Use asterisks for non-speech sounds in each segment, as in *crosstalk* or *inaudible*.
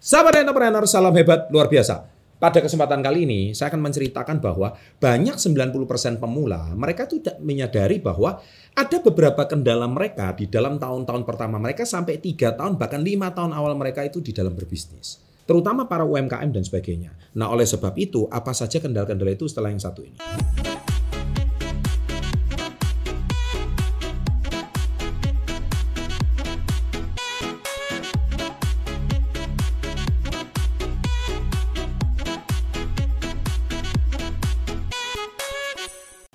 Sahabat entrepreneur, salam hebat luar biasa. Pada kesempatan kali ini, saya akan menceritakan bahwa banyak 90% pemula, mereka tidak menyadari bahwa ada beberapa kendala mereka di dalam tahun-tahun pertama mereka sampai 3 tahun, bahkan 5 tahun awal mereka itu di dalam berbisnis. Terutama para UMKM dan sebagainya. Nah, oleh sebab itu, apa saja kendala-kendala itu setelah yang satu ini?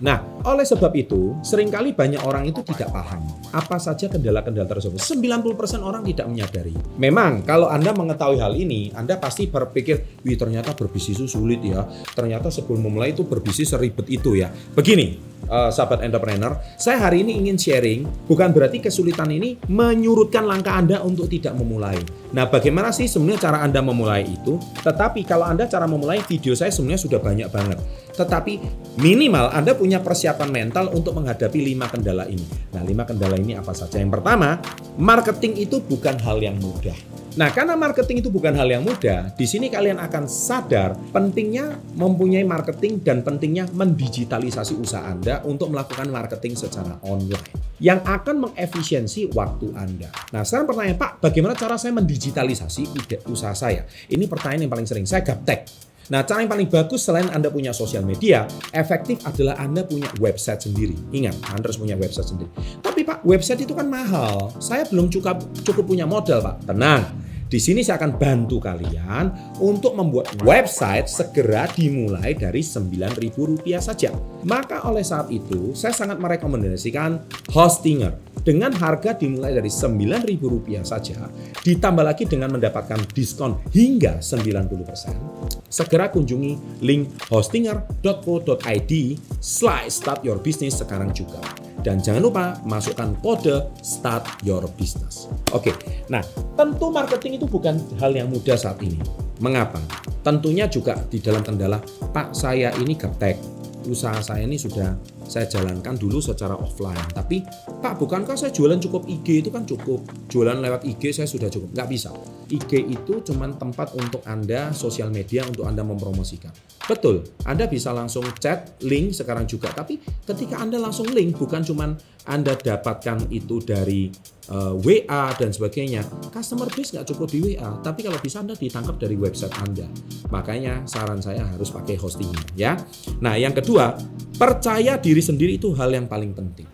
Nah, oleh sebab itu, sering kali banyak orang itu tidak paham apa saja kendala-kendala tersebut. 90% orang tidak menyadari. Memang, kalau Anda mengetahui hal ini, Anda pasti berpikir, wih ternyata berbisnis itu sulit ya. Ternyata sebelum memulai itu berbisnis seribet itu ya. Begini, uh, sahabat entrepreneur, saya hari ini ingin sharing, bukan berarti kesulitan ini menyurutkan langkah Anda untuk tidak memulai. Nah, bagaimana sih sebenarnya cara Anda memulai itu? Tetapi kalau Anda cara memulai video saya sebenarnya sudah banyak banget. Tetapi minimal Anda punya persiapan mental untuk menghadapi lima kendala ini. Nah, lima kendala ini apa saja? Yang pertama, marketing itu bukan hal yang mudah. Nah, karena marketing itu bukan hal yang mudah, di sini kalian akan sadar pentingnya mempunyai marketing dan pentingnya mendigitalisasi usaha Anda untuk melakukan marketing secara online yang akan mengefisiensi waktu Anda. Nah, sekarang pertanyaan Pak, bagaimana cara saya mendigitalisasi usaha saya? Ini pertanyaan yang paling sering saya gaptek. Nah, cara yang paling bagus selain Anda punya sosial media, efektif adalah Anda punya website sendiri. Ingat, Anda harus punya website sendiri. Tapi Pak, website itu kan mahal. Saya belum cukup cukup punya modal, Pak. Tenang, di sini saya akan bantu kalian untuk membuat website segera dimulai dari Rp9.000 saja. Maka oleh saat itu, saya sangat merekomendasikan Hostinger. Dengan harga dimulai dari Rp9.000 saja, ditambah lagi dengan mendapatkan diskon hingga 90%, segera kunjungi link hostinger.co.id slash start your business sekarang juga. Dan jangan lupa masukkan kode start your business. Oke, nah tentu marketing itu bukan hal yang mudah saat ini. Mengapa? Tentunya juga di dalam kendala, Pak saya ini gaptek, usaha saya ini sudah saya jalankan dulu secara offline. Tapi Pak, bukankah saya jualan cukup IG itu kan cukup. Jualan lewat IG saya sudah cukup. Nggak bisa. IG itu cuma tempat untuk Anda, sosial media untuk Anda mempromosikan. Betul, Anda bisa langsung chat, link sekarang juga. Tapi ketika Anda langsung link, bukan cuma Anda dapatkan itu dari uh, eh, WA dan sebagainya. Customer base nggak cukup di WA, tapi kalau bisa Anda ditangkap dari website Anda. Makanya saran saya harus pakai hostingnya ya. Nah yang kedua, percaya diri sendiri itu hal yang paling penting.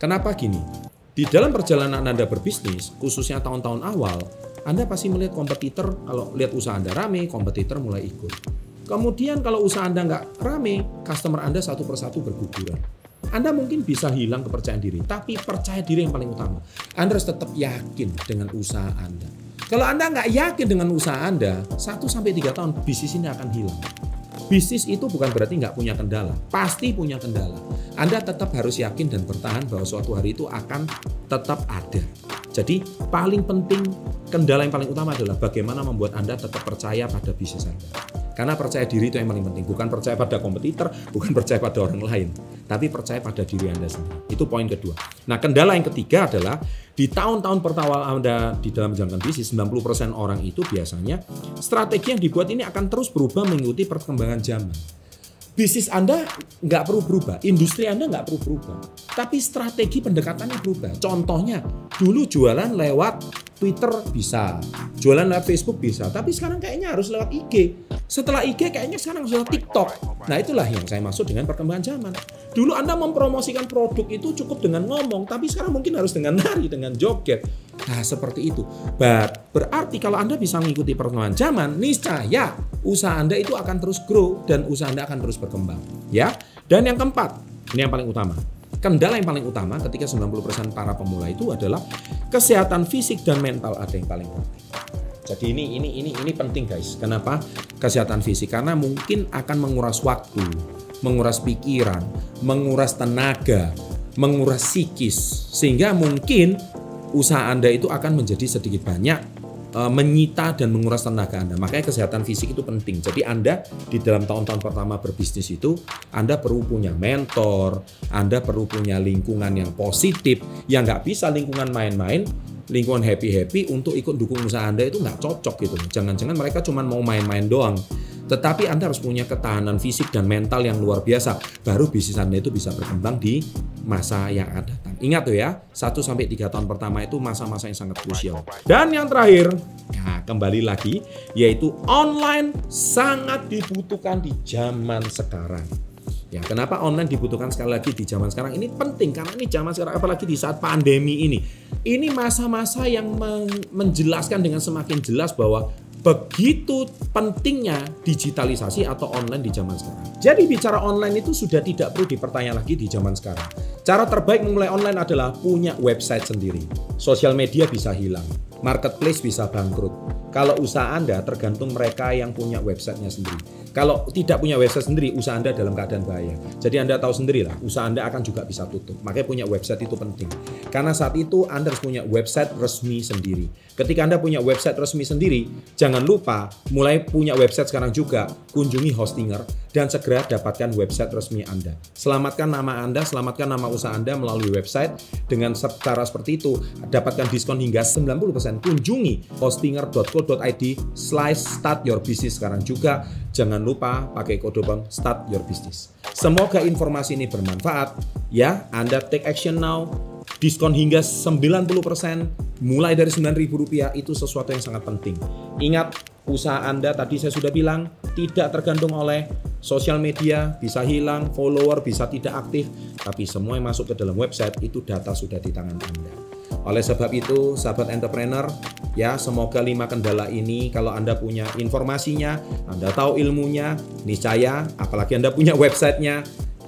Kenapa gini? Di dalam perjalanan Anda berbisnis, khususnya tahun-tahun awal, Anda pasti melihat kompetitor, kalau lihat usaha Anda rame, kompetitor mulai ikut. Kemudian kalau usaha Anda nggak rame, customer Anda satu persatu berguguran. Anda mungkin bisa hilang kepercayaan diri, tapi percaya diri yang paling utama. Anda harus tetap yakin dengan usaha Anda. Kalau Anda nggak yakin dengan usaha Anda, 1 sampai 3 tahun bisnis ini akan hilang. Bisnis itu bukan berarti nggak punya kendala, pasti punya kendala. Anda tetap harus yakin dan bertahan bahwa suatu hari itu akan tetap ada. Jadi paling penting kendala yang paling utama adalah bagaimana membuat Anda tetap percaya pada bisnis Anda. Karena percaya diri itu yang paling penting, bukan percaya pada kompetitor, *laughs* bukan percaya pada orang lain, tapi percaya pada diri Anda sendiri. Itu poin kedua. Nah, kendala yang ketiga adalah di tahun-tahun pertama Anda di dalam menjalankan bisnis, 90% orang itu biasanya strategi yang dibuat ini akan terus berubah mengikuti perkembangan zaman bisnis Anda nggak perlu berubah, industri Anda nggak perlu berubah, tapi strategi pendekatannya berubah. Contohnya, dulu jualan lewat Twitter bisa, jualan lewat Facebook bisa, tapi sekarang kayaknya harus lewat IG. Setelah IG kayaknya sekarang sudah TikTok. Nah itulah yang saya maksud dengan perkembangan zaman. Dulu Anda mempromosikan produk itu cukup dengan ngomong, tapi sekarang mungkin harus dengan nari, dengan joget. Nah seperti itu. Berarti kalau Anda bisa mengikuti perkembangan zaman, niscaya usaha Anda itu akan terus grow dan usaha Anda akan terus berkembang. Ya. Dan yang keempat, ini yang paling utama. Kendala yang paling utama ketika 90% para pemula itu adalah kesehatan fisik dan mental ada yang paling penting. Jadi ini ini ini ini penting guys. Kenapa? Kesehatan fisik karena mungkin akan menguras waktu, menguras pikiran, menguras tenaga, menguras psikis sehingga mungkin usaha Anda itu akan menjadi sedikit banyak e, menyita dan menguras tenaga Anda. Makanya kesehatan fisik itu penting. Jadi Anda di dalam tahun-tahun pertama berbisnis itu Anda perlu punya mentor, Anda perlu punya lingkungan yang positif, yang nggak bisa lingkungan main-main lingkungan happy-happy untuk ikut dukung usaha Anda itu nggak cocok gitu. Jangan-jangan mereka cuma mau main-main doang. Tetapi Anda harus punya ketahanan fisik dan mental yang luar biasa. Baru bisnis Anda itu bisa berkembang di masa yang datang. Ingat tuh ya, 1 sampai 3 tahun pertama itu masa-masa yang sangat krusial. Dan yang terakhir, nah kembali lagi yaitu online sangat dibutuhkan di zaman sekarang. Ya, kenapa online dibutuhkan sekali lagi di zaman sekarang? Ini penting karena ini zaman sekarang apalagi di saat pandemi ini. Ini masa-masa yang menjelaskan dengan semakin jelas bahwa begitu pentingnya digitalisasi atau online di zaman sekarang. Jadi bicara online itu sudah tidak perlu dipertanya lagi di zaman sekarang. Cara terbaik memulai online adalah punya website sendiri. Sosial media bisa hilang, marketplace bisa bangkrut. Kalau usaha Anda tergantung mereka yang punya websitenya sendiri. Kalau tidak punya website sendiri, usaha Anda dalam keadaan bahaya. Jadi Anda tahu sendiri lah, usaha Anda akan juga bisa tutup. Makanya punya website itu penting. Karena saat itu Anda harus punya website resmi sendiri. Ketika Anda punya website resmi sendiri, jangan lupa mulai punya website sekarang juga, kunjungi Hostinger dan segera dapatkan website resmi Anda. Selamatkan nama Anda, selamatkan nama usaha Anda melalui website dengan cara seperti itu dapatkan diskon hingga 90%. Kunjungi hostinger.co.id slash start your business sekarang juga Jangan lupa pakai kode bank Start Your Business. Semoga informasi ini bermanfaat. Ya, Anda take action now. Diskon hingga 90% mulai dari Rp9.000 itu sesuatu yang sangat penting. Ingat, usaha Anda tadi saya sudah bilang tidak tergantung oleh sosial media, bisa hilang, follower bisa tidak aktif, tapi semua yang masuk ke dalam website itu data sudah di tangan Anda. Oleh sebab itu, sahabat entrepreneur, ya semoga lima kendala ini kalau Anda punya informasinya, Anda tahu ilmunya, niscaya apalagi Anda punya websitenya,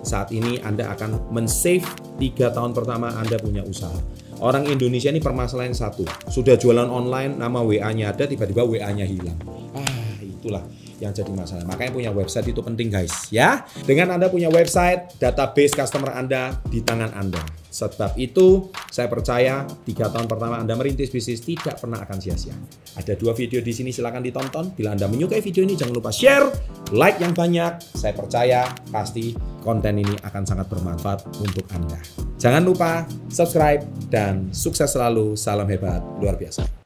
saat ini Anda akan men-save 3 tahun pertama Anda punya usaha. Orang Indonesia ini permasalahan satu, sudah jualan online, nama WA-nya ada, tiba-tiba WA-nya hilang. Ah, itulah yang jadi masalah. Makanya punya website itu penting guys ya. Dengan Anda punya website, database customer Anda di tangan Anda. Sebab itu saya percaya tiga tahun pertama Anda merintis bisnis tidak pernah akan sia-sia. Ada dua video di sini silahkan ditonton. Bila Anda menyukai video ini jangan lupa share, like yang banyak. Saya percaya pasti konten ini akan sangat bermanfaat untuk Anda. Jangan lupa subscribe dan sukses selalu. Salam hebat luar biasa.